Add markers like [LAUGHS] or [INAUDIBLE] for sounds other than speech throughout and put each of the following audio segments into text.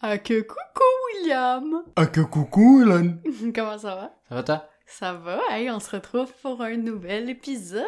Ah que coucou William! Ah que coucou, Hélène! [LAUGHS] Comment ça va? Ça va toi? Ça va, hey, on se retrouve pour un nouvel épisode!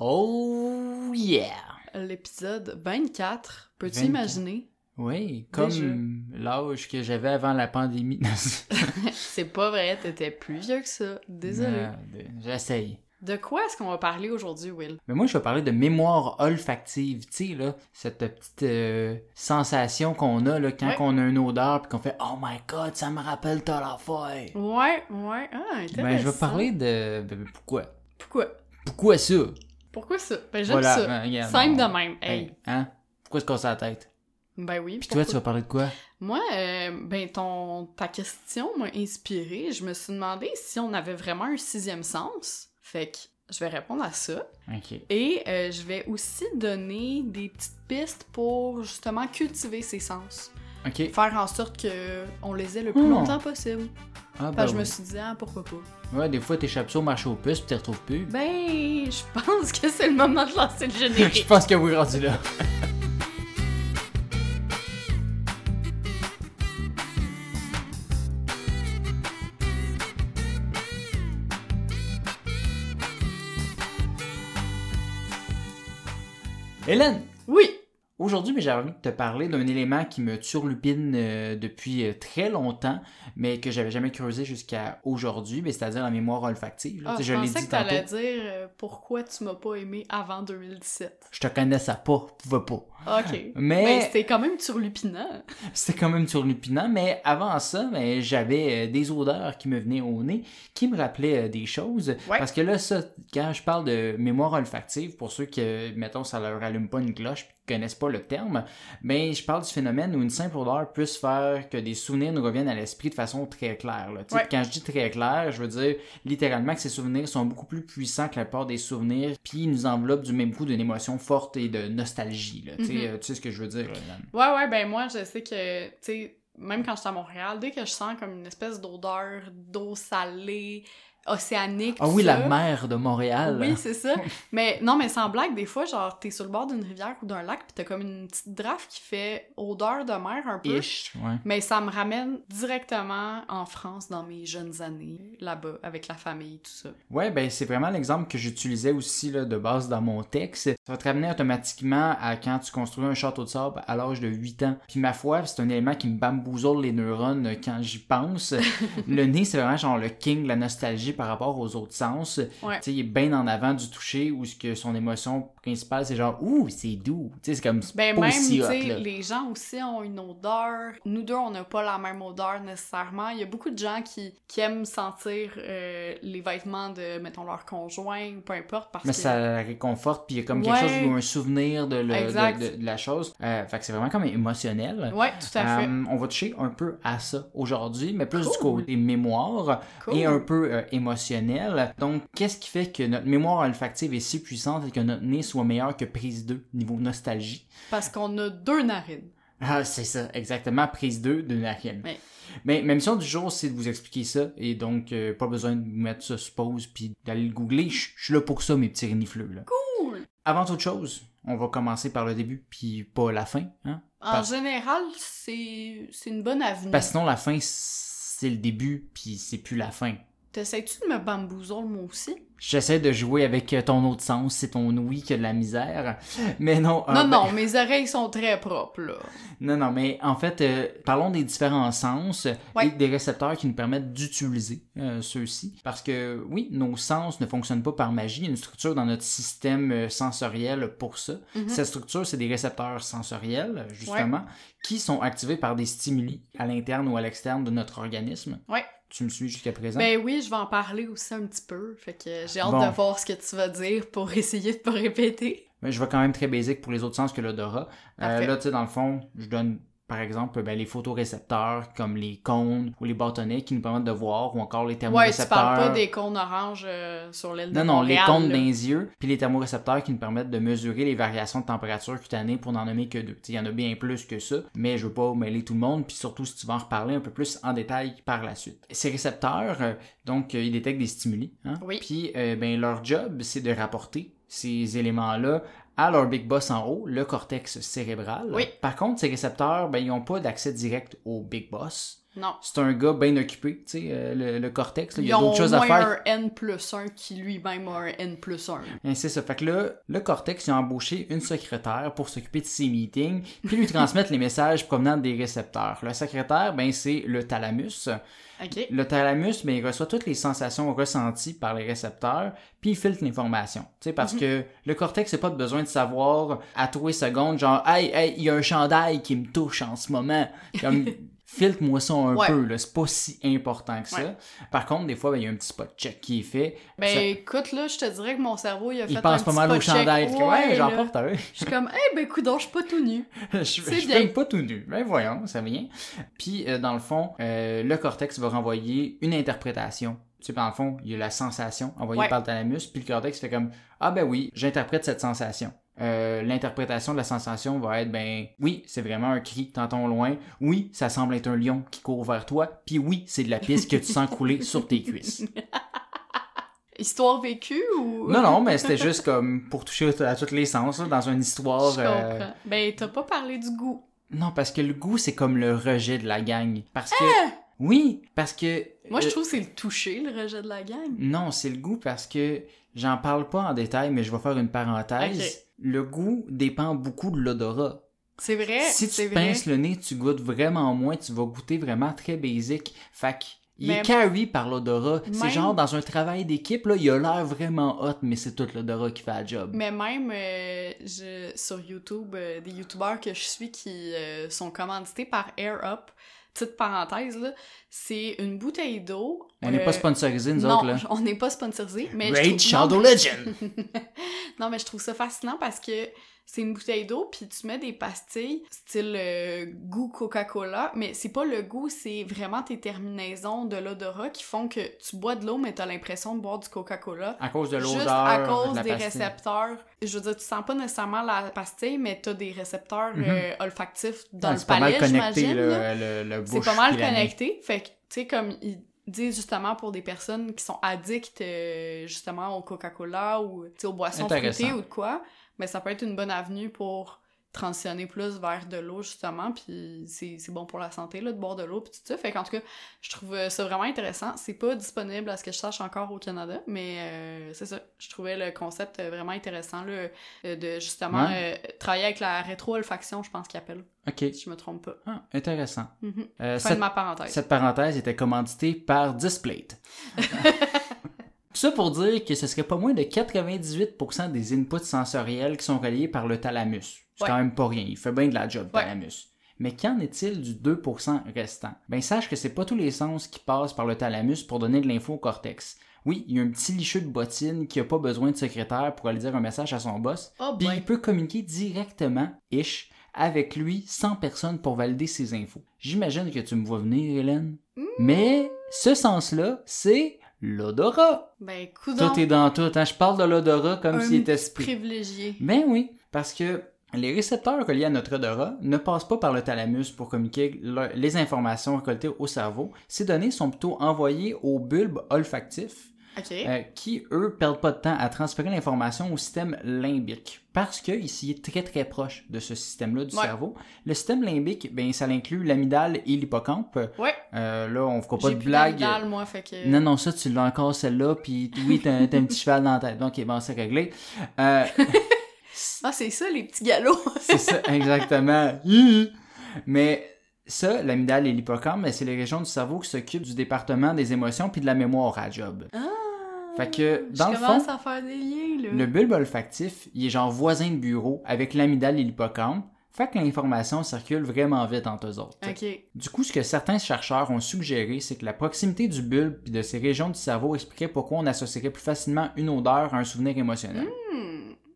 Oh yeah! L'épisode 24, peux-tu 24. imaginer? Oui, comme l'âge que j'avais avant la pandémie. [LAUGHS] [LAUGHS] C'est pas vrai, t'étais plus vieux que ça, désolé. Euh, J'essaye. De quoi est-ce qu'on va parler aujourd'hui, Will? Mais moi, je vais parler de mémoire olfactive. Tu sais, là, cette petite euh, sensation qu'on a là, quand Ouais. on a une odeur puis qu'on fait Oh my god, ça me rappelle telle affaire. Ouais, ouais, ah, intéressant. Ben, je vais parler de. ben, pourquoi? Pourquoi? Pourquoi ça? Pourquoi ça? Ben, j'aime Voilà, ça. ben, regarde, Simple on- de même, hey. Hey, hein? Pourquoi se casser la tête? Ben oui. Puis toi, tu vas parler de quoi? Moi, euh, ben ton ta question m'a inspirée. Je me suis demandé si on avait vraiment un sixième sens. Fait que je vais répondre à ça. Et euh, je vais aussi donner des petites pistes pour justement cultiver ces sens. Faire en sorte que on les ait le plus longtemps possible. Ah, ben que je me suis dit, ah, pourquoi pas. Ouais, des fois, t'échappes ça au marché aux puces puis t'y retrouves plus. Ben, je pense que c'est le moment de lancer le [LAUGHS] je générique. pense que oui, rendu là. Hélène, oui! Aujourd'hui, mais j'avais envie de te parler d'un élément qui me turlupine euh, depuis euh, très longtemps, mais que j'avais jamais creusé jusqu'à aujourd'hui, mais c'est-à-dire la mémoire olfactive. là. Ah, je pensais dit que t'allais dire euh, pourquoi tu m'as pas aimé avant 2017. Je te connaissais pas, pouvais pas. Ok. [LAUGHS] Mais- Ben, c'était quand même turlupinant. [LAUGHS] C'était quand même turlupinant, mais avant ça, ben, j'avais des odeurs qui me venaient au nez, qui me rappelaient des choses. Ouais. Parce que là, ça, quand je parle de mémoire olfactive, pour ceux que, mettons, ça leur allume pas une cloche, connaissent pas le terme, ben, je parle du phénomène où une simple odeur puisse faire que des souvenirs nous reviennent à l'esprit de façon très claire. là. Ouais. Quand je dis très clair, je veux dire littéralement que ces souvenirs sont beaucoup plus puissants que la plupart des souvenirs, puis ils nous enveloppent du même coup d'une émotion forte et de nostalgie. Là. Tu sais, Mhm. euh, tu sais ce que je veux dire, là? Ouais, ouais, ben moi, je sais que, tu sais, même quand j'étais à Montréal, dès que je sens comme une espèce d'odeur d'eau salée, océanique. Ah oui, ça, la mer de Montréal. Oui, c'est ça. Mais non, mais sans blague, des fois, genre, t'es sur le bord d'une rivière ou d'un lac, pis t'as comme une petite draft qui fait odeur de mer un peu. Ish, ouais. Mais ça me ramène directement en France dans mes jeunes années, là-bas, avec la famille, tout ça. Ouais, ben c'est vraiment l'exemple que j'utilisais aussi là, de base dans mon texte. Ça va te ramener automatiquement à quand tu construis un château de sable à l'âge de 8 ans. Puis ma foi, c'est un élément qui me bamboozle les neurones quand j'y pense. [LAUGHS] le nez, c'est vraiment genre le king de la nostalgie par rapport aux autres sens. Ouais. Tu sais, il est bien en avant du toucher où ce que son émotion principale, c'est genre ouh, c'est doux. Tu sais, c'est comme Ben pas même, aussi hot, là. les gens aussi ont une odeur. Nous deux, on n'a pas la même odeur nécessairement. Il y a beaucoup de gens qui, qui aiment sentir euh, les vêtements de, mettons, leur conjoint ou peu importe parce Mais que... ça la réconforte, puis il y a comme quelque chose ou un souvenir de, le- de- Exact. de- de la chose. Euh, fait que c'est vraiment comme émotionnel. Ouais, tout à fait. Euh, on va toucher un peu à ça aujourd'hui, mais plus du côté mémoire Cool. et un peu euh, émotionnel. Donc, qu'est-ce qui fait que notre mémoire olfactive est si puissante et que notre nez soit meilleur que prise 2 niveau nostalgie? Parce qu'on a deux narines. Ah, c'est ça, exactement, prise 2 de narine. Mais ma mission du jour, c'est de vous expliquer ça, et donc euh, pas besoin de vous mettre ça sur pause puis d'aller le googler. Je suis là pour ça, mes petits renifleux. Là. Cool! Avant toute chose, on va commencer par le début, puis pas la fin. Hein? En général, c'est c'est une bonne avenue. Parce que sinon, la fin, c'est le début, puis c'est plus la fin. T'essayes-tu de me bamboozle, moi aussi? J'essaie de jouer avec euh, ton autre sens, c'est ton oui qui a de la misère. Mais non. non, euh, ben- non, mes oreilles sont très propres, là. Non, non, mais en fait, euh, parlons des différents sens Ouais. et des récepteurs qui nous permettent d'utiliser euh, ceux-ci. Parce que oui, nos sens ne fonctionnent pas par magie. Il y a une structure dans notre système sensoriel pour ça. Mhm. Cette structure, c'est des récepteurs sensoriels, justement, qui sont activés par des stimuli à l'interne ou à l'externe de notre organisme. Ouais. Tu me suis jusqu'à présent? Ben oui, je vais en parler aussi un petit peu. Fait que j'ai hâte Bon. de voir ce que tu vas dire pour [LAUGHS] essayer de pas répéter. Mais je vais quand même très basique pour les autres sens que l'odorat. Euh, là, tu sais, dans le fond, je donne par exemple ben, les photorécepteurs comme les cônes ou les bâtonnets qui nous permettent de voir ou encore les Ouais, tu thermorécepteurs. parles pas des cônes oranges euh, sur l'île de Non, non, les cônes les yeux, puis les thermorécepteurs qui nous permettent de mesurer les variations de température cutanée pour n'en nommer que deux. Il y en a bien plus que ça, mais je veux pas mêler tout le monde, puis surtout si tu vas en reparler un peu plus en détail par la suite. Ces récepteurs, euh, donc, euh, ils détectent des stimuli, hein? Oui. puis ben, leur job, c'est de rapporter ces éléments-là à leur big boss en haut, le cortex cérébral. Oui. Par contre, ces récepteurs, ben, ils n'ont pas d'accès direct au big boss. Non. C'est un gars bien occupé, tu sais, euh, le, le cortex, là, il y a d'autres au choses à faire. un N plus 1 qui lui-même a un N plus 1. Et c'est ça. Fait que là, le cortex, il a embauché une secrétaire pour s'occuper de ses meetings, puis lui transmettre les messages provenant des récepteurs. Le secrétaire, ben, c'est le thalamus. OK. Le thalamus, ben, il reçoit toutes les sensations ressenties par les récepteurs, puis il filtre l'information. Tu sais, parce que le cortex n'a pas de besoin de savoir à trois secondes, genre, hey, hey, il y a un chandail qui me touche en ce moment. Comme, filtre-moi ça un Ouais. peu. C'est pas si important que ça. Ouais. Par contre, des fois, ben, il y a un petit spot check qui est fait. Ben Ça- écoute, là, je te dirais que mon cerveau, il a fait il un pense pas petit mal au chandail. Ouais, j'en porte un. Je suis comme, eh ben coudonc, je suis pas tout nu. [LAUGHS] je je bien. pas tout nu. Ben voyons, ça vient. Puis, euh, dans le fond, euh, le cortex va renvoyer une interprétation. Tu sais, dans le fond, il y a la sensation envoyée Ouais. par le thalamus, puis le cortex fait comme Ah ben oui, j'interprète cette sensation. Euh, L'interprétation de la sensation va être ben oui, c'est vraiment un cri que t'entends loin. Oui, ça semble être un lion qui court vers toi. Puis oui, c'est de la pisse que tu sens couler sur tes cuisses. [LAUGHS] Histoire vécue ou? Non, non, mais c'était juste comme pour toucher à tous les sens, là, dans une histoire. Je euh, comprends. Ben, t'as pas parlé du goût. Non, parce que le goût, c'est comme le rejet de la gang. Parce que. Oui, parce que. Hein? Moi, je euh, trouve que c'est le toucher, le rejet de la gang. Non, c'est le goût parce que j'en parle pas en détail, mais je vais faire une parenthèse. Le goût dépend beaucoup de l'odorat. C'est vrai, si tu vrai. pinces le nez, tu goûtes vraiment moins, tu vas goûter vraiment très basic. Fait que, il Mais- est carry par l'odorat. C'est genre dans un travail d'équipe, là, il a l'air vraiment hot, mais c'est tout l'odorat qui fait la job. Mais même euh, je, sur YouTube, euh, des youtubeurs que je suis qui euh, sont commandités par Air Up, petite parenthèse, là, c'est une bouteille d'eau. On n'est euh, pas sponsorisé, nous non, autres, là. on n'est pas sponsorisé, mais je Raid trouve- Shadow non, Legend! [LAUGHS] non, mais je trouve ça fascinant parce que c'est une bouteille d'eau, puis tu mets des pastilles, style euh, goût Coca-Cola, mais c'est pas le goût, c'est vraiment tes terminaisons de l'odorat qui font que tu bois de l'eau, mais t'as l'impression de boire du Coca-Cola. À cause de l'odeur. Juste à de cause la des pastille. récepteurs. Je veux dire, tu sens pas nécessairement la pastille, mais t'as des récepteurs Mhm. euh, olfactifs dans le c'est pas mal palais, connecté, j'imagine. là, le, le C'est pas mal connecté. Fait que, tu sais, comme ils disent justement pour des personnes qui sont addictes euh, justement au Coca-Cola ou aux boissons fruitées ou de quoi, mais ça peut être une bonne avenue pour transitionner plus vers de l'eau justement puis c'est bon pour la santé là de boire de l'eau puis tout ça fait qu'en tout cas je trouve ça vraiment intéressant c'est pas disponible à ce que je sache encore au Canada mais euh, c'est ça je trouvais le concept euh, vraiment intéressant là, euh, de justement Ouais. euh, travailler avec la rétro-olfaction je pense qu'il appelle Ok. si je me trompe pas Ah, intéressant. Euh, fin cette, de ma parenthèse cette parenthèse était commanditée par Displate. [LAUGHS] Tout ça pour dire que ce serait pas moins de 98% des inputs sensoriels qui sont reliés par le thalamus. C'est Ouais. quand même pas rien. Il fait bien de la job, Ouais. thalamus. Mais qu'en est-il du 2% restant? Ben, sache que c'est pas tous les sens qui passent par le thalamus pour donner de l'info au cortex. Oui, il y a un petit licheux de bottine qui a pas besoin de secrétaire pour aller dire un message à son boss, oh puis il peut communiquer directement, ish, avec lui sans personne pour valider ses infos. J'imagine que tu me vois venir, Hélène. Mais ce sens-là, c'est l'odorat. ben coudonc Tout est dans tout. Hein? Je parle de l'odorat comme s'il était privilégié Ben oui, parce que les récepteurs reliés à notre odorat ne passent pas par le thalamus pour communiquer le- les informations récoltées au cerveau. Ces données sont plutôt envoyées au bulbe olfactif, euh, qui, eux, perdent pas de temps à transférer l'information au système limbique. Parce que ici est très très proche de ce système-là du Ouais. cerveau. Le système limbique, ben, ça inclut l'amygdale et l'hippocampe. ouais Euh, là, on fera pas de blague. moi fait que Non, non, ça, tu l'as encore celle-là, puis oui, t'as t'as un petit cheval dans la tête. Donc, bon, c'est réglé. Euh, [LAUGHS] ah c'est ça les petits galops [LAUGHS] c'est ça, exactement. Mais ça, l'amygdale et l'hippocampe, ben, c'est les régions du cerveau qui s'occupent du département des émotions puis de la mémoire à job. ah Fait que, dans je le fond, à faire des liens là Le bulbe olfactif, il est genre voisin de bureau avec l'amygdale et l'hippocampe. Fait que l'information circule vraiment vite entre eux autres. ok Du coup, ce que certains chercheurs ont suggéré, c'est que la proximité du bulbe et de ces régions du cerveau expliquerait pourquoi on associerait plus facilement une odeur à un souvenir émotionnel. Hmm.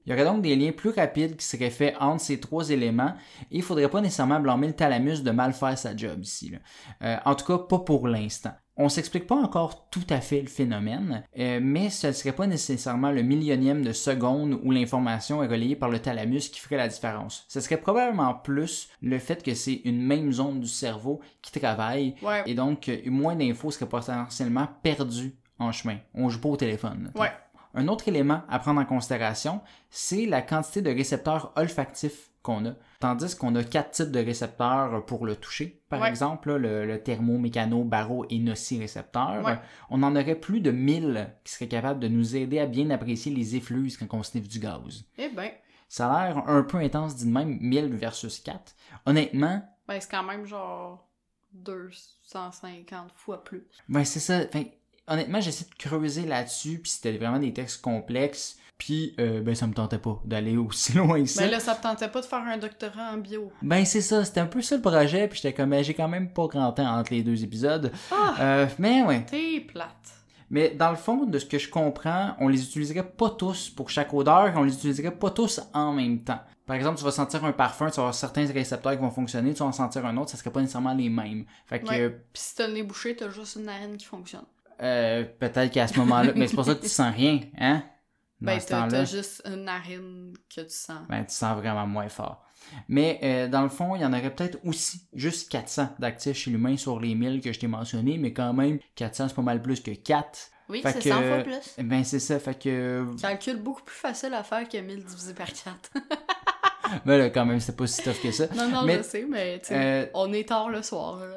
Il y aurait donc des liens plus rapides qui seraient faits entre ces trois éléments et il faudrait pas nécessairement blâmer le thalamus de mal faire sa job ici. là. Euh, en tout cas, pas pour l'instant. On s'explique pas encore tout à fait le phénomène, euh, mais ce ne serait pas nécessairement le millionième de seconde où l'information est relayée par le thalamus qui ferait la différence. Ce serait probablement plus le fait que c'est une même zone du cerveau qui travaille ouais et donc euh, moins d'infos seraient potentiellement perdues en chemin. On joue pas au téléphone. là, ouais Un autre élément à prendre en considération, c'est la quantité de récepteurs olfactifs qu'on a. Tandis qu'on a quatre types de récepteurs pour le toucher. Par Ouais. exemple, le, le thermo, mécano, baro et nocirécepteurs. Ouais. On en aurait plus de 1000 qui seraient capables de nous aider à bien apprécier les effluves quand on sniffe du gaz. Eh ben, Ça a l'air un peu intense dit de même, 1000 versus 4. Honnêtement, ben c'est quand même genre 250 fois plus. ben c'est ça. Fait, honnêtement, j'essaie de creuser là-dessus, puis c'était vraiment des textes complexes, puis euh, ben ça me tentait pas d'aller aussi [LAUGHS] loin que ça. Ben là, ça te tentait pas de faire un doctorat en bio? Ben c'est ça, c'était un peu ça le projet, puis j'étais comme, ben, j'ai quand même pas grand temps entre les deux épisodes. Ah, Euh, mais ouais. t'es plate. Mais dans le fond, de ce que je comprends, on les utiliserait pas tous pour chaque odeur, on les utiliserait pas tous en même temps. Par exemple, tu vas sentir un parfum, tu vas avoir certains récepteurs qui vont fonctionner, tu vas en sentir un autre, ça serait pas nécessairement les mêmes. Fait que Ouais. euh, Pis si t'as le nez bouché, t'as juste une narine qui fonctionne. Euh, peut-être qu'à ce moment-là, mais c'est pour ça que tu sens rien, hein? Dans Ben, t'as juste une narine que tu sens. ben, tu sens vraiment moins fort. Mais euh, dans le fond, il y en aurait peut-être aussi juste 400 d'actifs chez l'humain sur les 1000 que je t'ai mentionné, mais quand même, 400 c'est pas mal plus que 4. Oui, c'est que- 100 fois plus. Ben c'est ça, fait que... Calcul beaucoup plus facile à faire que 1000 divisé par 4. [LAUGHS] Ben là, quand même, c'est pas si tough que ça. non, non, Mais, je sais, mais tu sais, Euh, on est tard le soir. Là.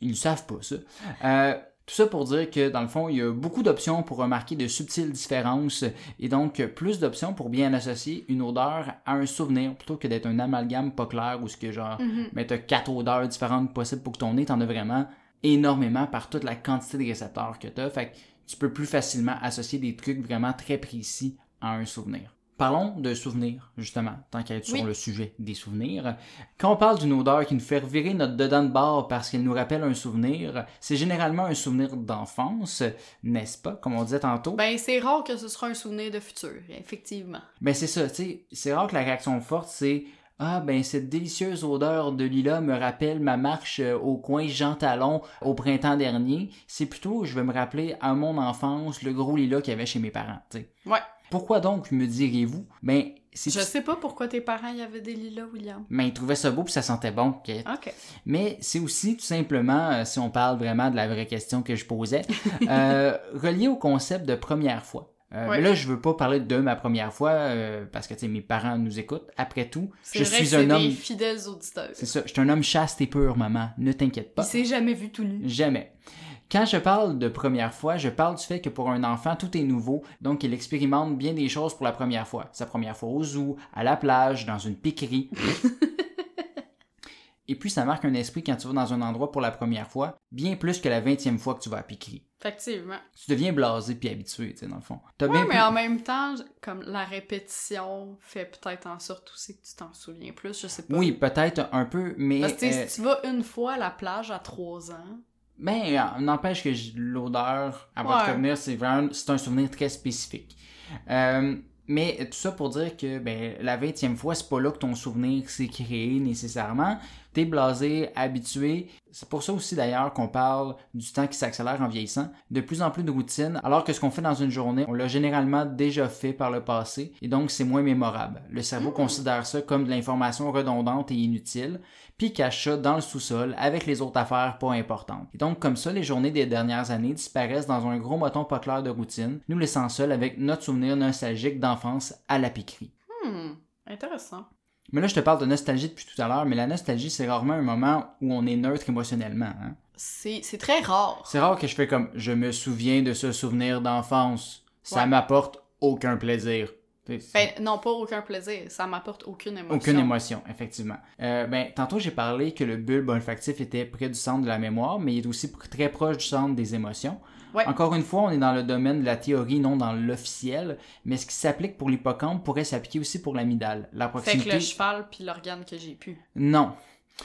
ils ne savent pas ça. Euh, tout ça pour dire que dans le fond, il y a beaucoup d'options pour remarquer de subtiles différences et donc plus d'options pour bien associer une odeur à un souvenir plutôt que d'être un amalgame pas clair ou ce que genre, mais t'as quatre odeurs différentes possibles pour que ton nez, t'en as vraiment énormément par toute la quantité de récepteurs que t'as. Fait que tu peux plus facilement associer des trucs vraiment très précis à un souvenir. Parlons de souvenirs, justement, tant qu'à être Oui. sur le sujet des souvenirs. Quand on parle d'une odeur qui nous fait revirer notre dedans de barre parce qu'elle nous rappelle un souvenir, c'est généralement un souvenir d'enfance, n'est-ce pas, comme on disait tantôt? Ben, c'est rare que ce sera un souvenir de futur, effectivement. Ben c'est ça, tu sais, c'est rare que la réaction forte c'est ah ben cette délicieuse odeur de lilas me rappelle ma marche euh, au coin Jean Talon au printemps dernier. C'est plutôt je vais me rappeler à mon enfance le gros lilas qu'il y avait chez mes parents, tu sais. Ouais. Pourquoi donc me direz-vous? Ben c'est Je sais pas pourquoi tes parents y avaient des lilas, William. ben, ils trouvaient ça beau puis ça sentait bon. ok. Ok. Mais c'est aussi tout simplement, euh, si on parle vraiment de la vraie question que je posais, [LAUGHS] euh, relié au concept de première fois. Euh, Ouais. Mais là, je veux pas parler de ma première fois euh, parce que tu sais, mes parents nous écoutent. Après tout, je vrai suis que un homme. des fidèles auditeurs. C'est ça, je suis un homme chaste et pur, maman. Ne t'inquiète Il pas. s'est jamais vu tout nu. Jamais. Quand je parle de première fois, je parle du fait que pour un enfant, tout est nouveau, donc il expérimente bien des choses pour la première fois. Sa première fois au zoo, à la plage, dans une piquerie. [LAUGHS] Et puis ça marque un esprit quand tu vas dans un endroit pour la première fois, bien plus que la vingtième fois que tu vas à piquerie. Effectivement. Tu deviens blasé puis habitué, tu sais, dans le fond. T'as Ouais, bien mais plus- en même temps, comme la répétition fait peut-être en sorte aussi que tu t'en souviens plus, je sais pas. Oui, peut-être un peu, mais... Parce que sais, euh, si tu vas une fois à la plage à 3 ans, Ben, euh, n'empêche que l'odeur, va te Ouais. revenir, c'est vraiment, c'est un souvenir très spécifique. Euh, mais tout ça pour dire que, ben, la vingtième fois, c'est pas là que ton souvenir s'est créé nécessairement. T'es blasé, habitué. C'est pour ça aussi d'ailleurs qu'on parle du temps qui s'accélère en vieillissant. De plus en plus de routines, alors que ce qu'on fait dans une journée, on l'a généralement déjà fait par le passé, et donc c'est moins mémorable. Le cerveau Mhm. considère ça comme de l'information redondante et inutile, puis cache ça dans le sous-sol avec les autres affaires pas importantes. Et donc comme ça, les journées des dernières années disparaissent dans un gros moton pas clair de routine, nous laissant seuls avec notre souvenir nostalgique d'enfance à la piquerie. hmm, intéressant. Mais là, je te parle de nostalgie depuis tout à l'heure, mais la nostalgie, c'est rarement un moment où on est neutre émotionnellement. hein. C'est c'est très rare. C'est rare que je fais comme je me souviens de ce souvenir d'enfance. Ça Ouais. m'apporte aucun plaisir. Ben, non, pas aucun plaisir. Ça m'apporte aucune émotion. Aucune émotion, effectivement. Euh, ben, tantôt, j'ai parlé que le bulbe olfactif était près du centre de la mémoire, mais il est aussi très proche du centre des émotions. Ouais. Encore une fois, on est dans le domaine de la théorie, non dans l'officiel, mais ce qui s'applique pour l'hippocampe pourrait s'appliquer aussi pour l'amygdale. La Fait que proximité... le cheval puis l'organe que j'ai pu. Non.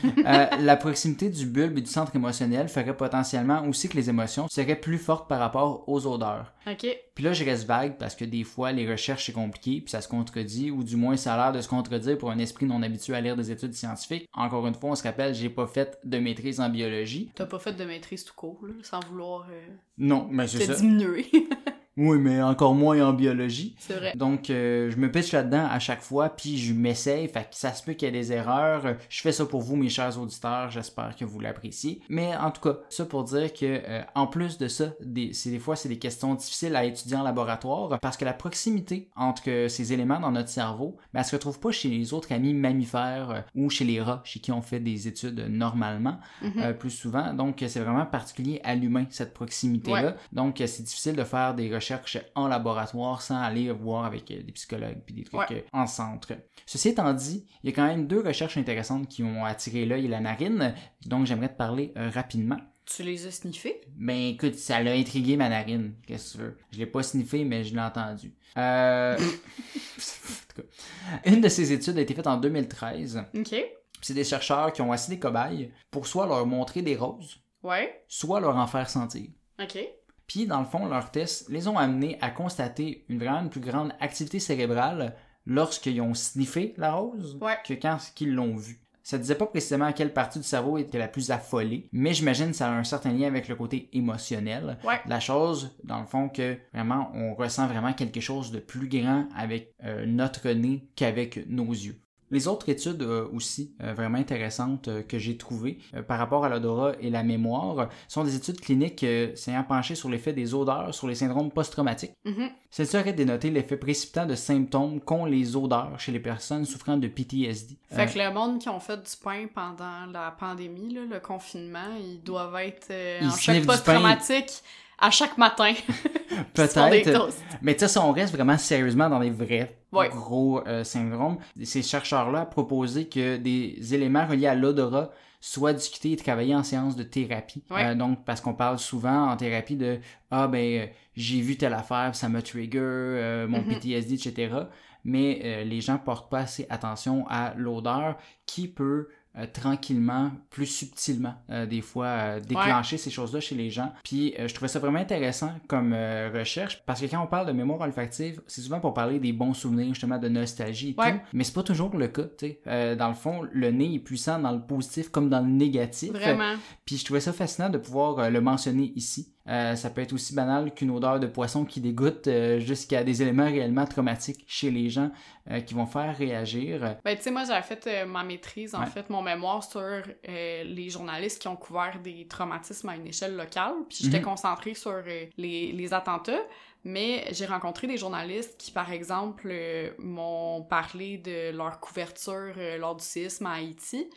Euh, la proximité du bulbe et du centre émotionnel ferait potentiellement aussi que les émotions seraient plus fortes par rapport aux odeurs. Ok. Puis là, je reste vague parce que des fois, les recherches, c'est compliqué, puis ça se contredit, ou du moins, ça a l'air de se contredire pour un esprit non habitué à lire des études scientifiques. Encore une fois, on se rappelle, j'ai pas fait de maîtrise en biologie. T'as pas fait de maîtrise tout court, là, sans vouloir euh, Non, mais c'est ça. diminuer. [LAUGHS] Oui, mais encore moins en biologie. C'est vrai. Donc, euh, je me pitche là-dedans à chaque fois, puis je m'essaye. Fait que ça se peut qu'il y ait des erreurs. Je fais ça pour vous, mes chers auditeurs. J'espère que vous l'appréciez. Mais en tout cas, ça pour dire que, euh, en plus de ça, des, c'est des fois, c'est des questions difficiles à étudier en laboratoire parce que la proximité entre ces éléments dans notre cerveau, ben, elle se retrouve pas chez les autres amis mammifères euh, ou chez les rats, chez qui on fait des études normalement, Mhm. plus souvent. Donc, c'est vraiment particulier à l'humain, cette proximité-là. Ouais. Donc, c'est difficile de faire des recherches en laboratoire sans aller voir avec euh, des psychologues puis des trucs Ouais. euh, en centre. Ceci étant dit, il y a quand même deux recherches intéressantes qui ont attiré l'œil et la narine, donc j'aimerais te parler euh, rapidement. Tu les as sniffés? Ben écoute, ça l'a intrigué ma narine, qu'est-ce que tu veux? Je l'ai pas sniffé, mais je l'ai entendu. Euh... [LAUGHS] en tout cas, Une de ces études a été faite en 2013. OK. C'est des chercheurs qui ont assis des cobayes pour soit leur montrer des roses, Ouais. soit leur en faire sentir. OK. Puis, dans le fond, leurs tests les ont amenés à constater une vraiment plus grande activité cérébrale lorsqu'ils ont sniffé la rose Ouais. que quand ils l'ont vue. Ça disait pas précisément quelle partie du cerveau était la plus affolée, mais j'imagine que ça a un certain lien avec le côté émotionnel. Ouais. La chose, dans le fond, que vraiment, on ressent vraiment quelque chose de plus grand avec euh, notre nez qu'avec nos yeux. Les autres études euh, aussi euh, vraiment intéressantes euh, que j'ai trouvées par rapport à l'odorat et la mémoire sont des études cliniques s'ayant penché sur l'effet des odeurs sur les syndromes post-traumatiques. Mhm. Celles-ci auraient dénoté l'effet précipitant de symptômes qu'ont les odeurs chez les personnes souffrant de PTSD. Fait que le monde qui ont fait du pain pendant la pandémie, là, le confinement, ils doivent être euh, Ils en choc post-traumatique à chaque matin. [LAUGHS] Peut-être. Mais tu sais, on reste vraiment sérieusement dans des vrais Ouais. gros euh, syndromes. Ces chercheurs-là proposé que des éléments reliés à l'odorat soient discutés et travaillés en séance de thérapie. Ouais. Euh, donc, parce qu'on parle souvent en thérapie de Ah, ben, euh, j'ai vu telle affaire, ça m'a trigger, euh, mon Mhm. PTSD, etc. Mais les gens portent pas assez attention à l'odeur qui peut euh, tranquillement, plus subtilement, euh, des fois, euh, déclencher ces choses-là chez les gens. Puis euh, je trouvais ça vraiment intéressant comme euh, recherche parce que quand on parle de mémoire olfactive, c'est souvent pour parler des bons souvenirs, justement, de nostalgie et Ouais. tout. Mais c'est pas toujours le cas, tu sais. Euh, dans le fond, le nez est puissant dans le positif comme dans le négatif. Vraiment. Puis je trouvais ça fascinant de pouvoir le mentionner ici. Euh, ça peut être aussi banal qu'une odeur de poisson qui dégoûte euh, jusqu'à des éléments réellement traumatiques chez les gens euh, qui vont faire réagir. Ben, tu sais, moi, j'avais fait ma maîtrise, en Ouais. fait, mon mémoire sur les journalistes qui ont couvert des traumatismes à une échelle locale. Puis j'étais Mhm. concentrée sur les, les attentats. Mais j'ai rencontré des journalistes qui, par exemple, m'ont parlé de leur couverture lors du séisme à Haïti.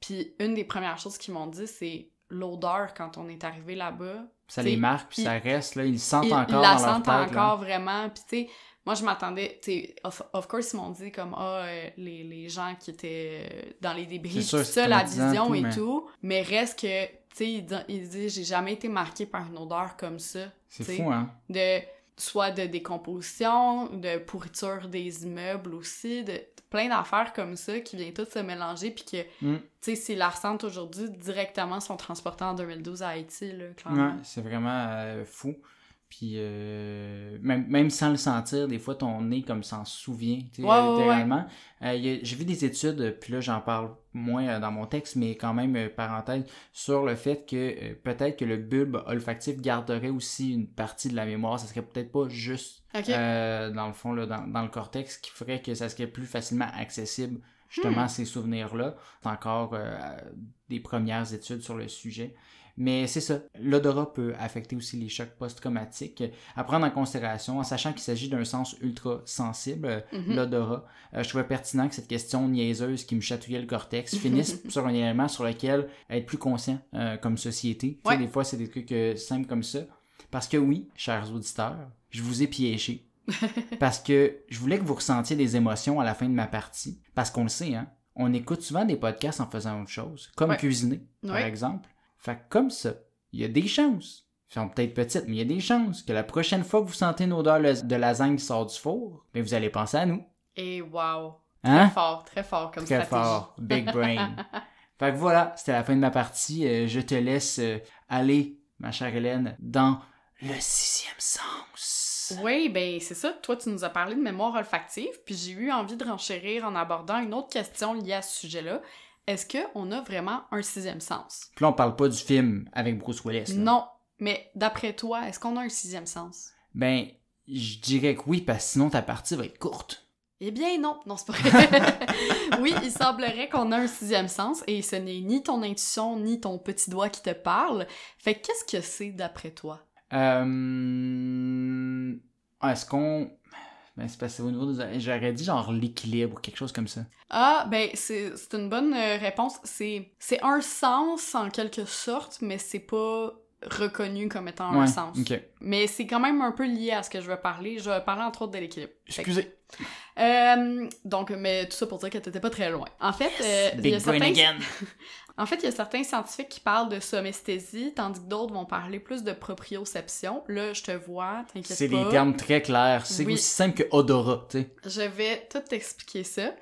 Puis une des premières choses qu'ils m'ont dit, c'est l'odeur quand on est arrivé là-bas. Ça les marque, puis ça reste, là, ils le sentent Ils, encore ils la dans leur sentent là. encore vraiment. Puis tu sais, moi je m'attendais, tu sais, of, of course ils m'ont dit comme ah euh, les, les gens qui étaient euh, dans les débris, tout ça, la vision tout, et mais- tout, mais reste que tu sais il, dit- il dit j'ai jamais été marqué par une odeur comme ça, C'est fou, hein? de soit de décomposition, de pourriture des immeubles aussi, de plein d'affaires comme ça qui viennent toutes se mélanger puis que Mm. tu sais s'ils la ressentent aujourd'hui directement sont transportés en 2012 à Haïti là Ouais, clairement. c'est vraiment euh, fou. Puis euh, même, même sans le sentir, des fois ton nez comme s'en souvient, tu sais, ouais. littéralement. Euh, J'ai vu des études, puis là j'en parle moins euh, dans mon texte, mais quand même parenthèse, sur le fait que peut-être que le bulbe olfactif garderait aussi une partie de la mémoire. Ça serait peut-être pas juste dans le fond, là, dans, dans le cortex, qui ferait que ça serait plus facilement accessible justement Hmm. ces souvenirs-là. C'est encore euh, des premières études sur le sujet. Mais c'est ça, l'odorat peut affecter aussi les chocs post-traumatiques. À prendre en considération, en sachant qu'il s'agit d'un sens ultra sensible, Mhm. l'odorat. Euh, je trouvais pertinent que cette question niaiseuse qui me chatouillait le cortex [LAUGHS] finisse sur un élément sur lequel être plus conscient euh, comme société. Tu sais, Ouais. des fois, c'est des trucs euh, simples comme ça. Parce que oui, chers auditeurs, je vous ai piégé. [LAUGHS] Parce que je voulais que vous ressentiez des émotions à la fin de ma partie. Parce qu'on le sait, hein, on écoute souvent des podcasts en faisant autre chose, comme Ouais. cuisiner, par Ouais. exemple. Fait que comme ça, il y a des chances, elles sont peut-être petites, mais il y a des chances que la prochaine fois que vous sentez une odeur de lasagne qui sort du four, ben vous allez penser à nous. Et wow. Hein? Très fort, très fort comme Très stratégie. fort. Big brain. [LAUGHS] fait que voilà, c'était la fin de ma partie. Euh, je te laisse euh, aller, ma chère Hélène, dans le sixième sens. Oui, ben c'est ça. Toi, tu nous as parlé de mémoire olfactive, puis j'ai eu envie de renchérir en abordant une autre question liée à ce sujet-là. Est-ce qu'on a vraiment un sixième sens? Puis là, on parle pas du film avec Bruce Willis. là. Non. Mais d'après toi, est-ce qu'on a un sixième sens? Ben, Je dirais que oui, parce que sinon ta partie va être courte. Eh bien non, non c'est pas vrai. [LAUGHS] oui, il semblerait qu'on a un sixième sens et ce n'est ni ton intuition ni ton petit doigt qui te parle. Fait qu'est-ce que c'est d'après toi? Euh... Est-ce qu'on... Ben, c'est parce que au niveau des... J'aurais dit genre l'équilibre ou quelque chose comme ça. Ah, ben c'est une bonne euh, réponse. C'est un sens en quelque sorte, mais c'est pas reconnu comme étant un sens. Mais c'est quand même un peu lié à ce que je veux parler. Je vais parler entre autres de l'équilibre. Excusez. Euh, donc, mais tout ça pour dire que t'étais pas très loin. En fait, euh, il y a Big brain certains- again. [LAUGHS] en fait, il y a certains scientifiques qui parlent de somesthésie, tandis que d'autres vont parler plus de proprioception. Là, je te vois, t'inquiète C'est pas. des termes très clairs. C'est Oui. aussi simple que odorat, tu sais. Je vais tout t'expliquer ça.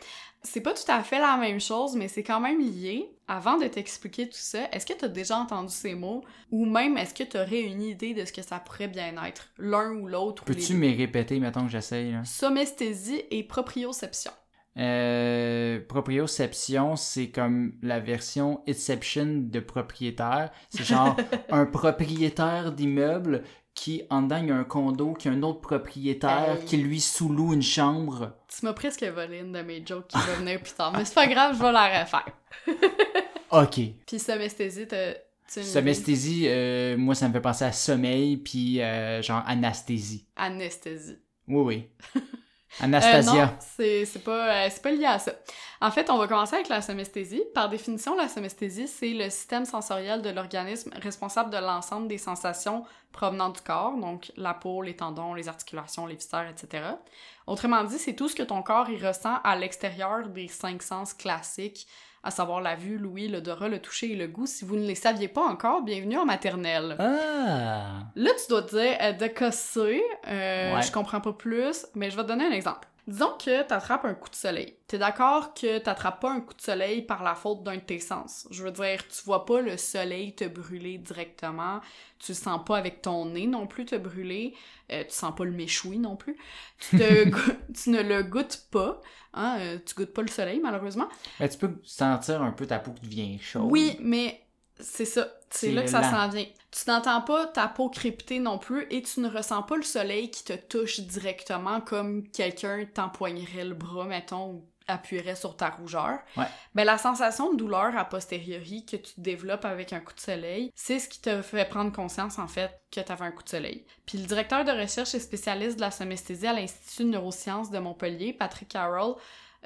C'est pas tout à fait la même chose, mais c'est quand même lié. Avant de t'expliquer tout ça, est-ce que t'as déjà entendu ces mots? Ou même, est-ce que t'aurais une idée de ce que ça pourrait bien être? L'un ou l'autre? Peux-tu me répéter, mettons que j'essaye? Somesthésie et proprioception. Euh, proprioception, c'est comme la version Inception de propriétaire. C'est genre [LAUGHS] un propriétaire d'immeuble qui, en dedans, il y a un condo, qui a un autre propriétaire Hey. qui lui sous-loue une chambre. Tu m'as presque volé une de mes jokes qui va venir plus tard, mais c'est pas grave, je vais la refaire. [LAUGHS] [LAUGHS] Ok. Puis somesthésie, idée? Somesthésie, euh, moi, ça me fait penser à sommeil, puis euh, genre anesthésie. Anesthésie. Oui, oui. Euh, Anastasia. non, c'est pas, euh, pas lié à ça. En fait, on va commencer avec la somesthésie. Par définition, la somesthésie, c'est le système sensoriel de l'organisme responsable de l'ensemble des sensations provenant du corps, donc la peau, les tendons, les articulations, les viscères, etc. Autrement dit, c'est tout ce que ton corps y ressent à l'extérieur des cinq sens classiques, à savoir la vue, l'ouïe, l'odorat, le toucher et le goût. Si vous ne les saviez pas encore, bienvenue en maternelle. Ah! Là, tu dois te dire, euh, de casser, euh, Ouais. je comprends pas plus, mais je vais te donner un exemple. Disons que t'attrapes un coup de soleil. T'es d'accord que t'attrapes pas un coup de soleil par la faute d'un de tes sens. Je veux dire, tu vois pas le soleil te brûler directement, tu le sens pas avec ton nez non plus te brûler, euh, tu sens pas le méchoui non plus, tu, te [LAUGHS] go- tu ne le goûtes pas, hein, euh, tu goûtes pas le soleil malheureusement. Ben, tu peux sentir un peu ta peau qui devient chaude. Oui, mais c'est ça. C'est là que ça s'en vient. Tu n'entends pas ta peau crépiter non plus et tu ne ressens pas le soleil qui te touche directement comme quelqu'un t'empoignerait le bras, mettons, ou appuierait sur ta rougeur. Ouais. Ben, la sensation de douleur a posteriori que tu développes avec un coup de soleil, c'est ce qui te fait prendre conscience, en fait, que tu avais un coup de soleil. Puis le directeur de recherche et spécialiste de la somesthésie à l'Institut de neurosciences de Montpellier, Patrick Carroll,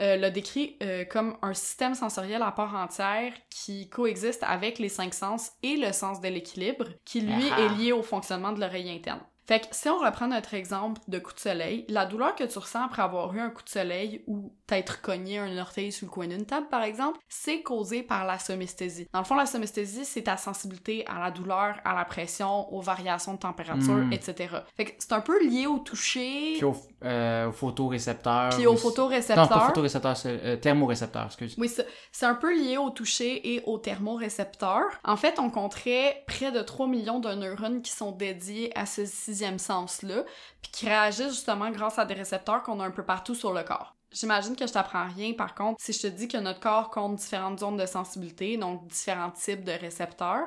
euh, l'a décrit euh, comme un système sensoriel à part entière qui coexiste avec les cinq sens et le sens de l'équilibre, qui lui Ah. est lié au fonctionnement de l'oreille interne. Fait que si on reprend notre exemple de coup de soleil, la douleur que tu ressens après avoir eu un coup de soleil ou t'être cogné un orteil sur le coin d'une table par exemple, c'est causé par la somesthésie. Dans le fond, la somesthésie, c'est ta sensibilité à la douleur, à la pression, aux variations de température, Mm. etc. Fait que c'est un peu lié au toucher, Puis au, euh, au photorécepteur. puis aux aussi. photorécepteurs. Non, pas photorécepteur, c'est euh, thermorécepteur, excuse. Oui, c'est- un peu lié au toucher et au thermorécepteur. En fait, on compterait près de 3 millions de neurones qui sont dédiés à ce sens-là, puis qui réagissent justement grâce à des récepteurs qu'on a un peu partout sur le corps. J'imagine que je t'apprends rien, par contre, si je te dis que notre corps compte différentes zones de sensibilité, donc différents types de récepteurs.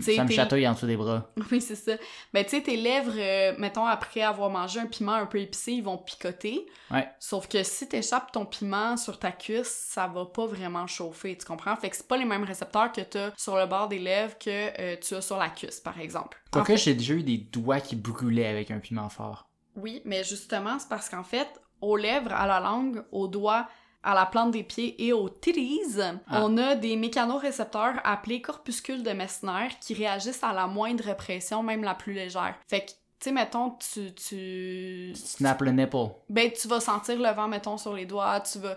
T'sais, Ça me chatouille en dessous des bras. [LAUGHS] Oui, c'est ça. Ben, tu sais, tes lèvres, euh, mettons, après avoir mangé un piment un peu épicé, ils vont picoter. Ouais. Sauf que si t'échappes ton piment sur ta cuisse, ça va pas vraiment chauffer, tu comprends? Fait que c'est pas les mêmes récepteurs que t'as sur le bord des lèvres que euh, tu as sur la cuisse, par exemple. En Quoique fait- j'ai déjà eu des doigts qui brûlaient avec un piment fort. Oui, mais justement, c'est parce qu'en fait, aux lèvres, à la langue, aux doigts, à la plante des pieds et aux titties, Ah. on a des mécanorécepteurs appelés corpuscules de Messner qui réagissent à la moindre pression, même la plus légère. Fait que, tu sais, mettons, tu, tu... Snap le nipple. Ben, tu vas sentir le vent, mettons, sur les doigts, tu vas...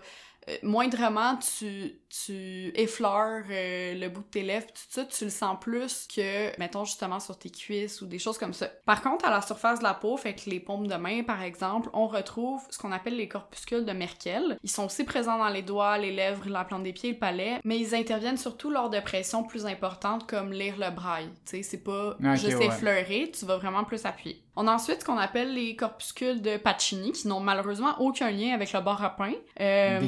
euh, moindrement, tu, tu effleures euh, le bout de tes lèvres, tout ça, tu le sens plus que, mettons, justement, sur tes cuisses ou des choses comme ça. Par contre, à la surface de la peau, fait que les paumes de main, par exemple, on retrouve ce qu'on appelle les corpuscules de Merkel. Ils sont aussi présents dans les doigts, les lèvres, la plante des pieds, le palais, mais ils interviennent surtout lors de pressions plus importantes comme lire le braille. Tu sais, c'est pas Ok, juste ouais. effleurer, tu vas vraiment plus appuyer. On a ensuite ce qu'on appelle les corpuscules de Pacini, qui n'ont malheureusement aucun lien avec le bar à pain. Euh,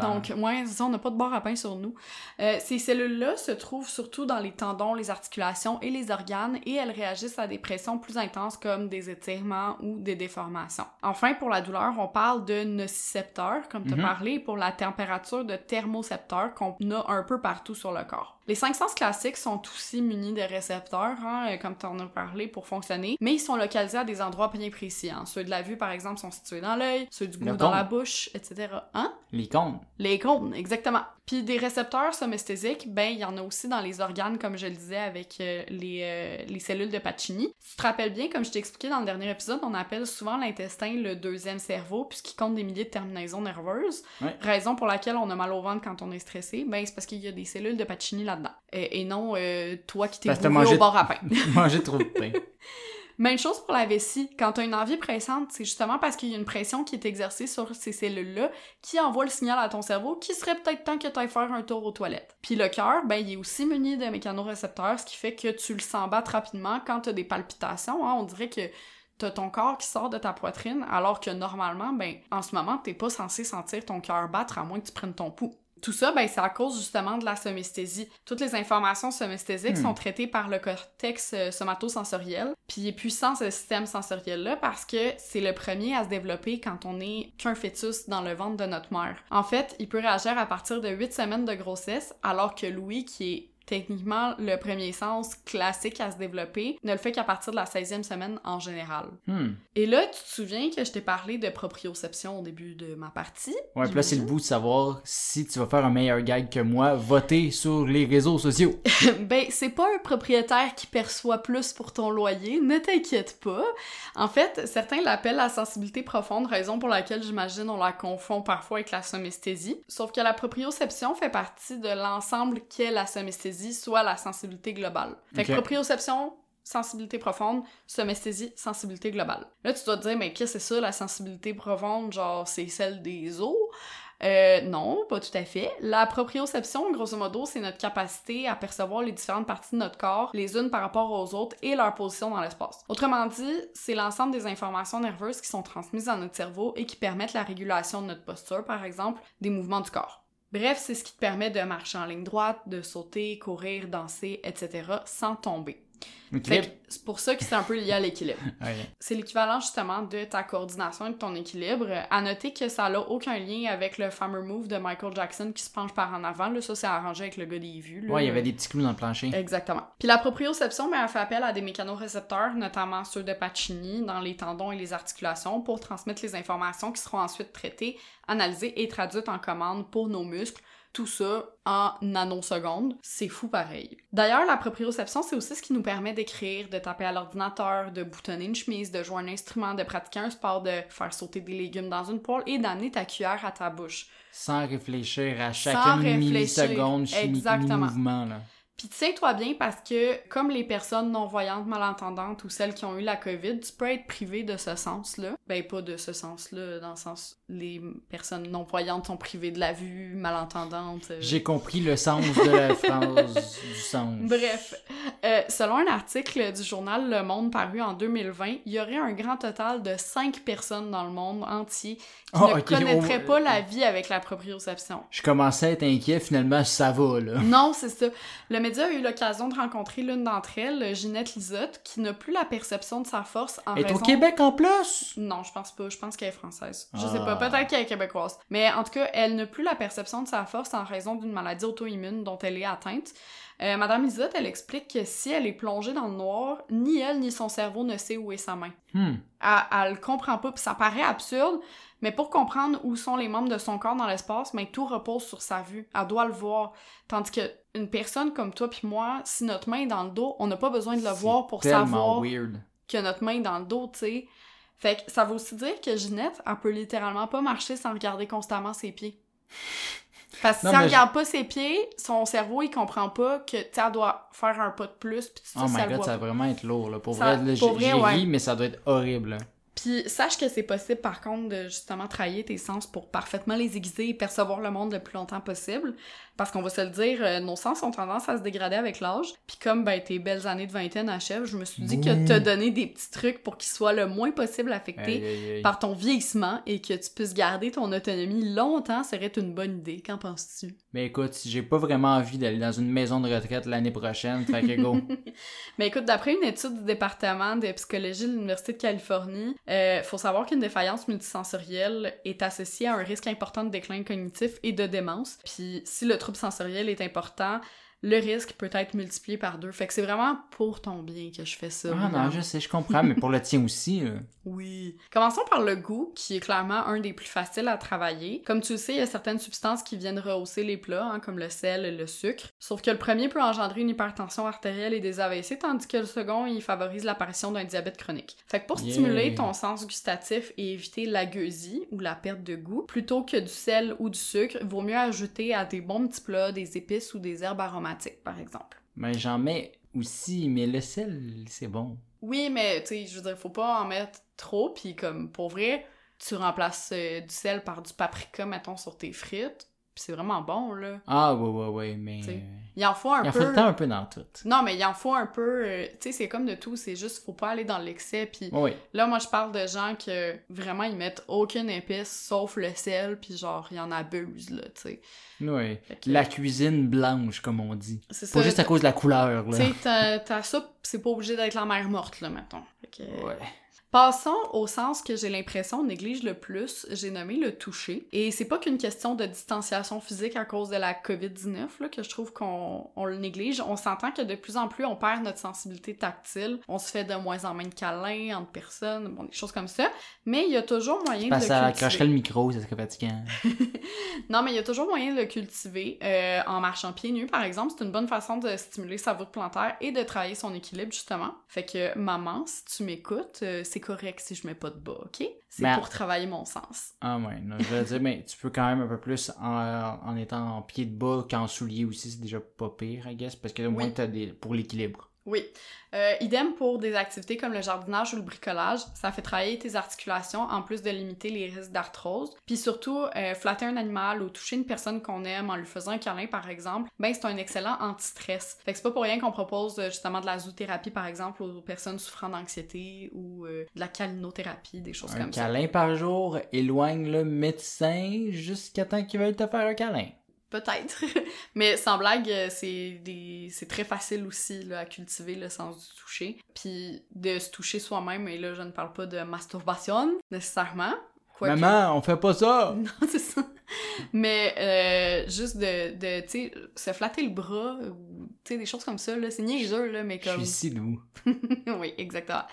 donc, ouais, c'est ça, on n'a pas de bar à pain lapin sur nous. Euh, ces cellules-là se trouvent surtout dans les tendons, les articulations et les organes et elles réagissent à des pressions plus intenses comme des étirements ou des déformations. Enfin, pour la douleur, on parle de nocicepteurs, comme tu as Mhm. parlé, pour la température de thermocepteurs qu'on a un peu partout sur le corps. Les cinq sens classiques sont aussi munis de récepteurs, hein, euh, comme tu en as parlé, pour fonctionner, mais ils sont localisés à des endroits bien précis. hein. Ceux de la vue, par exemple, sont situés dans l'œil, ceux du goût dans la bouche, etc. Hein? Les cônes. Les cônes, exactement. Puis des récepteurs somesthésiques, ben il y en a aussi dans les organes, comme je le disais, avec euh, les, euh, les cellules de Pacini. Si tu te rappelles bien, comme je t'ai expliqué dans le dernier épisode, on appelle souvent l'intestin le deuxième cerveau, puisqu'il compte des milliers de terminaisons nerveuses. Ouais. Raison pour laquelle on a mal au ventre quand on est stressé, ben c'est parce qu'il y a des cellules de Pacini là-dedans. Et, et non euh, toi qui t'es au bar à pain. [LAUGHS] Manger trop de pain. [LAUGHS] Même chose pour la vessie. Quand tu as une envie pressante, c'est justement parce qu'il y a une pression qui est exercée sur ces cellules-là qui envoie le signal à ton cerveau qui serait peut-être temps que tu ailles faire un tour aux toilettes. Puis le cœur, ben, il est aussi muni de mécanorécepteurs, ce qui fait que tu le sens battre rapidement quand tu as des palpitations. hein. On dirait que t'as ton corps qui sort de ta poitrine, alors que normalement, ben, en ce moment, t'es pas censé sentir ton cœur battre à moins que tu prennes ton pouls. Tout ça, ben, c'est à cause justement de la somesthésie. Toutes les informations somesthésiques Hmm. sont traitées par le cortex euh, somatosensoriel. Puis il est puissant ce système sensoriel-là parce que c'est le premier à se développer quand on est qu'un fœtus dans le ventre de notre mère. En fait, il peut réagir à partir de 8 semaines de grossesse, alors que Louis, qui est techniquement le premier sens classique à se développer, ne le fait qu'à partir de la 16e semaine en général. Hmm. Et là, tu te souviens que je t'ai parlé de proprioception au début de ma partie? Ouais, puis là, c'est le bout de savoir si tu vas faire un meilleur gag que moi, voter sur les réseaux sociaux. [LAUGHS] ben, c'est pas un propriétaire qui perçoit plus pour ton loyer, ne t'inquiète pas. En fait, certains l'appellent la sensibilité profonde, raison pour laquelle j'imagine on la confond parfois avec la somesthésie. Sauf que la proprioception fait partie de l'ensemble qu'est la somesthésie, soit la sensibilité globale. Fait que proprioception, sensibilité profonde, somesthésie, sensibilité globale. Là, tu dois te dire, mais qu'est-ce que c'est ça, la sensibilité profonde? Genre, c'est celle des os? Euh, non, pas tout à fait. La proprioception, grosso modo, c'est notre capacité à percevoir les différentes parties de notre corps, les unes par rapport aux autres et leur position dans l'espace. Autrement dit, c'est l'ensemble des informations nerveuses qui sont transmises dans notre cerveau et qui permettent la régulation de notre posture, par exemple, des mouvements du corps. Bref, c'est ce qui te permet de marcher en ligne droite, de sauter, courir, danser, etc. sans tomber. C'est pour ça que c'est un peu lié à l'équilibre. [LAUGHS] C'est l'équivalent justement de ta coordination et de ton équilibre. À noter que ça n'a aucun lien avec le fameux move de Michael Jackson qui se penche par en avant. Là, ça, c'est arrangé avec le gars des vues. là. Ouais, il y avait des petits clous dans le plancher. Exactement. Puis la proprioception, ben, elle fait appel à des mécanorécepteurs, notamment ceux de Pacini, dans les tendons et les articulations, pour transmettre les informations qui seront ensuite traitées, analysées et traduites en commandes pour nos muscles. Tout ça en nanosecondes. C'est fou pareil. D'ailleurs, la proprioception, c'est aussi ce qui nous permet d'écrire, de taper à l'ordinateur, de boutonner une chemise, de jouer un instrument, de pratiquer un sport, de faire sauter des légumes dans une poêle et d'amener ta cuillère à ta bouche. Sans réfléchir à chaque milliseconde, chaque Exactement. mouvement, là. Puis tiens-toi bien parce que, comme les personnes non-voyantes, malentendantes ou celles qui ont eu la COVID, tu peux être privé de ce sens-là. Ben, pas de ce sens-là, dans le sens les personnes non-voyantes sont privées de la vue, malentendantes. euh. J'ai compris le sens de la [LAUGHS] phrase du sens. Bref, euh, selon un article du journal Le Monde paru en 2020, il y aurait un grand total de 5 personnes dans le monde entier qui Oh, ne connaîtraient oh, pas la vie avec la proprioception. Je commençais à être inquiet, finalement, ça va, là. Non, c'est ça. Le média a eu l'occasion de rencontrer l'une d'entre elles, Ginette Lisotte, qui n'a plus la perception de sa force en Elle est raison... au Québec en plus! Non, je pense pas. Je pense qu'elle est française. Je Ah. sais pas. Peut-être qu'elle est québécoise. Mais en tout cas, elle n'a plus la perception de sa force en raison d'une maladie auto-immune dont elle est atteinte. Euh, Madame Lisotte, elle explique que si elle est plongée dans le noir, ni elle ni son cerveau ne sait où est sa main. Hmm. Elle, le comprend pas, puis ça paraît absurde, mais pour comprendre où sont les membres de son corps dans l'espace, mais tout repose sur sa vue. Elle doit le voir. Tandis que une personne comme toi puis moi, si notre main est dans le dos, on n'a pas besoin de le voir pour savoir weird. que notre main est dans le dos, tu sais. Fait que ça veut aussi dire que Ginette, elle peut littéralement pas marcher sans regarder constamment ses pieds. Parce que Non, si elle regarde pas ses pieds, son cerveau, il comprend pas que, tu doit faire un pas de plus, pis tout ça, Oh my god, ça va vraiment être lourd, là. Pour Ça- vrai, j'ai ouais. ri, mais ça doit être horrible. Puis sache que c'est possible par contre de justement travailler tes sens pour parfaitement les aiguiser et percevoir le monde le plus longtemps possible. Parce qu'on va se le dire, euh, nos sens ont tendance à se dégrader avec l'âge. Puis comme ben, tes belles années de vingtaine achèvent, je me suis dit que te donner des petits trucs pour qu'ils soient le moins possible affectés Aïe, aïe, aïe. par ton vieillissement et que tu puisses garder ton autonomie longtemps serait une bonne idée. Qu'en penses-tu? Mais écoute, j'ai pas vraiment envie d'aller dans une maison de retraite l'année prochaine, fait que go. [LAUGHS] Mais écoute, d'après une étude du département de psychologie de l'Université de Californie, euh, faut savoir qu'une défaillance multisensorielle est associée à un risque important de déclin cognitif et de démence. Puis si le trouble sensoriel est important, le risque peut être multiplié par deux. Fait que c'est vraiment pour ton bien que je fais ça. Ah non, je sais, je comprends, mais pour le tien aussi. [LAUGHS] Oui. Commençons par le goût, qui est clairement un des plus faciles à travailler. Comme tu le sais, il y a certaines substances qui viennent rehausser les plats, hein, comme le sel et le sucre. Sauf que le premier peut engendrer une hypertension artérielle et des AVC, tandis que le second, il favorise l'apparition d'un diabète chronique. Fait que pour Yeah. stimuler ton sens gustatif et éviter la gueusie ou la perte de goût, plutôt que du sel ou du sucre, vaut mieux ajouter à des bons petits plats des épices ou des herbes aromatiques, par exemple. Mais j'en mets aussi, mais le sel, c'est bon. Oui, mais tu sais, je veux dire, faut pas en mettre trop, puis comme pour vrai, tu remplaces euh, du sel par du paprika, mettons, sur tes frites, puis c'est vraiment bon, là. Ah, ouais, ouais, ouais, mais. T'sais, Il en faut un Il en peu. faut le temps un peu dans tout. Non, mais il en faut un peu. euh, tu sais, c'est comme de tout, c'est juste, faut pas aller dans l'excès, puis Oui. là, moi, je parle de gens que vraiment, ils mettent aucune épice sauf le sel, puis genre, ils en abusent, là, tu sais. Oui. Que- La cuisine blanche, comme on dit. C'est Pas ça. juste à cause de la couleur, Tu là. sais, ta, soupe, c'est pas obligé d'être la mer morte, là, mettons. Que- Ouais. Passons au sens que j'ai l'impression on néglige le plus, j'ai nommé le toucher. Et c'est pas qu'une question de distanciation physique à cause de la COVID-19 là, que je trouve qu'on on le néglige. On s'entend que de plus en plus on perd notre sensibilité tactile, on se fait de moins en moins de câlins entre personnes, bon, des choses comme ça. Mais il y a toujours moyen de Parce que ça le cultiver. le micro, ça serait fatigant. [LAUGHS] Non, mais il y a toujours moyen de le cultiver euh, en marchant pieds nus, par exemple. C'est une bonne façon de stimuler sa voûte plantaire et de travailler son équilibre, justement. Fait que, maman, si tu m'écoutes, euh, c'est correct si je mets pas de bas, OK? C'est pour travailler mon sens. Ah ouais, non, je veux dire, mais tu peux quand même un peu plus en, en étant en pied de bas qu'en soulier aussi, c'est déjà pas pire, I guess, parce que au moins Oui. t'as des pour l'équilibre. Oui. Euh, idem pour des activités comme le jardinage ou le bricolage, ça fait travailler tes articulations en plus de limiter les risques d'arthrose. Puis surtout, euh, flatter un animal ou toucher une personne qu'on aime en lui faisant un câlin par exemple, ben c'est un excellent anti-stress. Fait que c'est pas pour rien qu'on propose euh, justement de la zoothérapie par exemple aux personnes souffrant d'anxiété ou euh, de la calinothérapie, des choses Un comme ça. câlin par jour éloigne le médecin jusqu'à temps qu'il veuille te faire un câlin. Peut-être. [LAUGHS] Mais sans blague, euh, c'est des c'est très facile aussi là, à cultiver le sens du toucher. Puis de se toucher soi-même, et là je ne parle pas de masturbation nécessairement. Quoique- Maman, on fait pas ça! [LAUGHS] Non, c'est ça. Mais euh, juste de, de tu sais, se flatter le bras, ou tu sais, des choses comme ça, là, c'est niaiseux, là, mais Je comme... suis si doux. oui, exactement.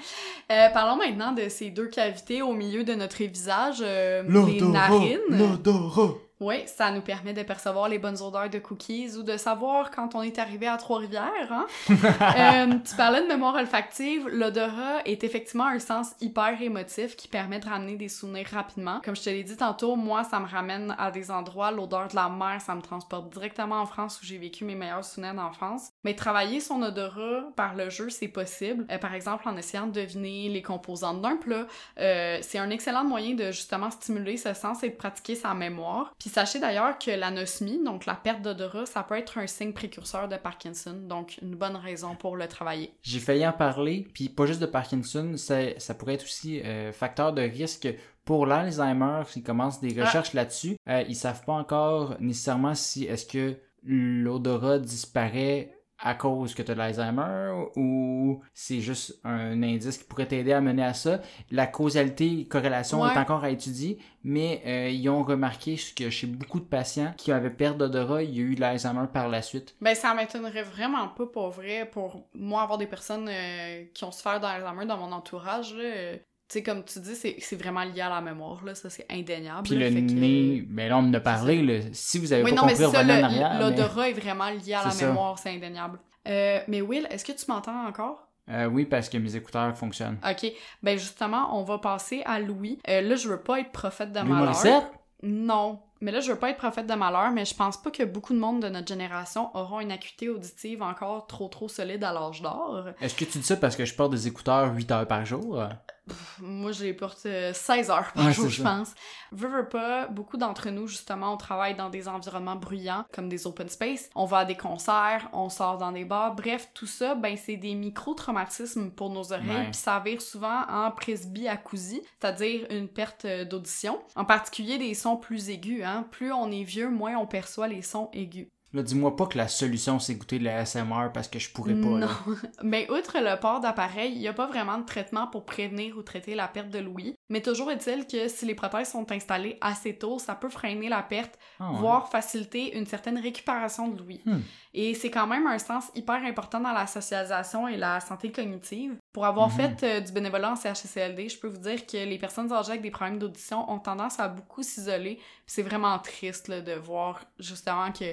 Euh, parlons maintenant de ces deux cavités au milieu de notre visage, euh, les narines. L'odorat! Oui, ça nous permet de percevoir les bonnes odeurs de cookies ou de savoir quand on est arrivé à Trois-Rivières. Hein? [LAUGHS] Euh, tu parlais de mémoire olfactive. L'odorat est effectivement un sens hyper émotif qui permet de ramener des souvenirs rapidement. Comme je te l'ai dit tantôt, moi, ça me ramène à des endroits. L'odeur de la mer, ça me transporte directement en France où j'ai vécu mes meilleurs souvenirs d'enfance. Mais travailler son odorat par le jeu, c'est possible. Euh, par exemple, en essayant de deviner les composantes d'un plat. Euh, c'est un excellent moyen de justement stimuler ce sens et de pratiquer sa mémoire. Puis sachez d'ailleurs que l'anosmie, donc la perte d'odorat, ça peut être un signe précurseur de Parkinson, donc une bonne raison pour le travailler. J'ai failli en parler, puis pas juste de Parkinson, ça, ça pourrait être aussi euh, facteur de risque pour l'Alzheimer. S'ils commencent des Ah. recherches là-dessus, euh, ils savent pas encore nécessairement si est-ce que l'odorat disparaît à cause que tu as de l'Alzheimer ou c'est juste un indice qui pourrait t'aider à mener à ça? La causalité, corrélation Ouais. est encore à étudier, mais euh, ils ont remarqué que chez beaucoup de patients qui avaient perte d'odorat, il y a eu de l'Alzheimer par la suite. Ben, ça m'étonnerait vraiment pas, pour vrai, pour moi avoir des personnes euh, qui ont souffert d'Alzheimer dans mon entourage, là. Tu sais, comme tu dis, c'est vraiment lié à la mémoire, là, ça c'est indéniable. Puis le fait que- nez, ben là on en a parlé, là. si vous avez Oui, pas non, mais compris, c'est ça, revenez en le- arrière. mais- l'odorat est vraiment lié à la ça. mémoire, c'est indéniable. Euh, mais Will, est-ce que tu m'entends encore? Euh, oui, parce que mes écouteurs fonctionnent. Ok, ben justement, on va passer à Louis. Euh, là, je veux pas être prophète de Louis malheur. Morissette? Non. Mais là, je veux pas être prophète de malheur, mais je pense pas que beaucoup de monde de notre génération auront une acuité auditive encore trop trop solide à l'âge d'or. Est-ce que tu dis ça parce que je porte des écouteurs 8 heures par jour? Pff, moi, je les porte euh, 16 heures par Ouais, jour, je pense. Veux, veux pas, beaucoup d'entre nous, justement, on travaille dans des environnements bruyants, comme des open space. On va à des concerts, on sort dans des bars. Bref, tout ça, ben, c'est des micro-traumatismes pour nos oreilles, puis ça vire souvent en presbyacousie, c'est-à-dire une perte euh, d'audition. En particulier des sons plus aigus, hein. Plus on est vieux, moins on perçoit les sons aigus. Là, dis-moi pas que la solution, c'est goûter de la SMR parce que je pourrais pas, là. Non. [LAUGHS] Mais outre le port d'appareil, il n'y a pas vraiment de traitement pour prévenir ou traiter la perte de l'ouïe. Mais toujours est-il que si les prothèses sont installées assez tôt, ça peut freiner la perte, Ah ouais. voire faciliter une certaine récupération de l'ouïe. Hmm. Et c'est quand même un sens hyper important dans la socialisation et la santé cognitive. Pour avoir Mhm. fait euh, du bénévolat en CHSLD, je peux vous dire que les personnes âgées avec des problèmes d'audition ont tendance à beaucoup s'isoler. C'est vraiment triste là, de voir justement que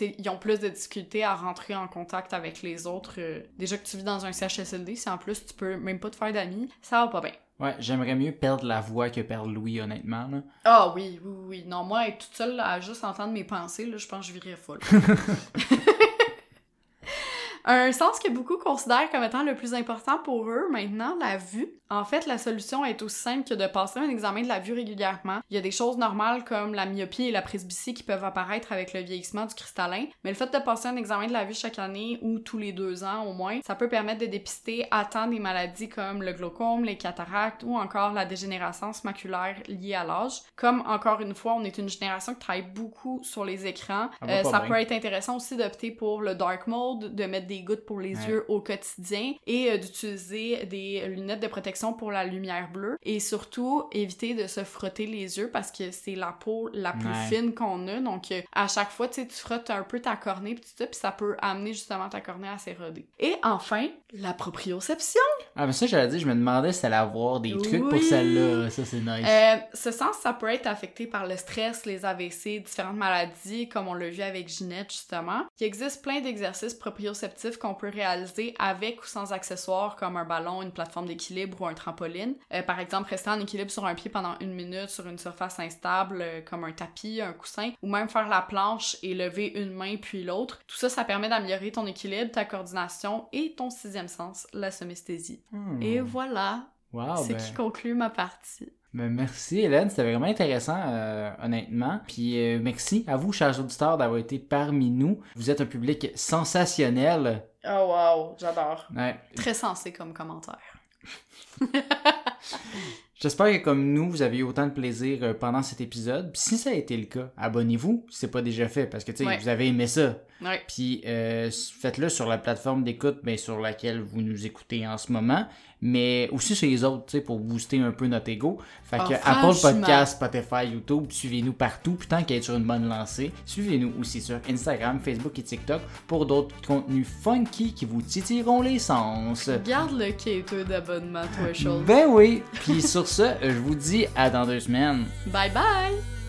ils ont plus de difficultés à rentrer en contact avec les autres. euh, déjà que tu vis dans un CHSLD, si en plus tu peux même pas te faire d'amis, ça va pas bien. Ouais, j'aimerais mieux perdre la voix que perdre l'ouïe, honnêtement, là. Ah oui, oui, oui. Non, moi, être toute seule à juste entendre mes pensées, là, je pense que je virais folle. [LAUGHS] Un sens que beaucoup considèrent comme étant le plus important pour eux maintenant, la vue. En fait, la solution est aussi simple que de passer un examen de la vue régulièrement. Il y a des choses normales comme la myopie et la presbytie qui peuvent apparaître avec le vieillissement du cristallin, mais le fait de passer un examen de la vue chaque année ou tous les deux ans au moins, ça peut permettre de dépister à temps des maladies comme le glaucome, les cataractes ou encore la dégénérescence maculaire liée à l'âge. Comme encore une fois, on est une génération qui travaille beaucoup sur les écrans, Ça va euh, ça bien. peut être intéressant aussi d'opter pour le dark mode, de mettre des gouttes pour les Ouais. yeux au quotidien et euh, d'utiliser des lunettes de protection pour la lumière bleue et surtout éviter de se frotter les yeux parce que c'est la peau la plus Ouais. fine qu'on a donc euh, à chaque fois tu sais tu frottes un peu ta cornée puis ça puis ça peut amener justement ta cornée à s'éroder. Et enfin, la proprioception. Ah, mais ça, j'allais dire, je me demandais si elle allait avoir des trucs pour celle-là. Ça, c'est nice. Euh, ce sens, ça peut être affecté par le stress, les AVC, différentes maladies, comme on l'a vu avec Ginette, justement. Il existe plein d'exercices proprioceptifs qu'on peut réaliser avec ou sans accessoires, comme un ballon, une plateforme d'équilibre ou un trampoline. Euh, par exemple, rester en équilibre sur un pied pendant une minute sur une surface instable, euh, comme un tapis, un coussin, ou même faire la planche et lever une main puis l'autre. Tout ça, ça permet d'améliorer ton équilibre, ta coordination et ton sixième sens, la somesthésie. Hmm. Et voilà, Wow, c'est ben, qui conclut ma partie. Ben, merci, Hélène. C'était vraiment intéressant, euh, honnêtement. Puis euh, merci à vous, chers auditeurs, d'avoir été parmi nous. Vous êtes un public sensationnel. Oh wow, j'adore. Ouais. Très sensé comme commentaire. [LAUGHS] J'espère que comme nous, vous avez eu autant de plaisir euh, pendant cet épisode. Puis si ça a été le cas, abonnez-vous si c'est pas déjà fait parce que tu sais, Ouais. vous avez aimé ça. Ouais. Puis euh, faites-le sur la plateforme d'écoute ben, sur laquelle vous nous écoutez en ce moment, mais aussi sur les autres, tu sais, pour booster un peu notre ego. Fait Ah, que Apple franchement. Podcast, Spotify, YouTube, suivez-nous partout, puis tant qu'à être sur une bonne lancée, suivez-nous aussi sur Instagram, Facebook et TikTok pour d'autres contenus funky qui vous titilleront les sens. Garde le quêteux d'abonnement, toi, chose. Ben oui, puis sur ce, je vous dis à dans deux semaines. Bye bye!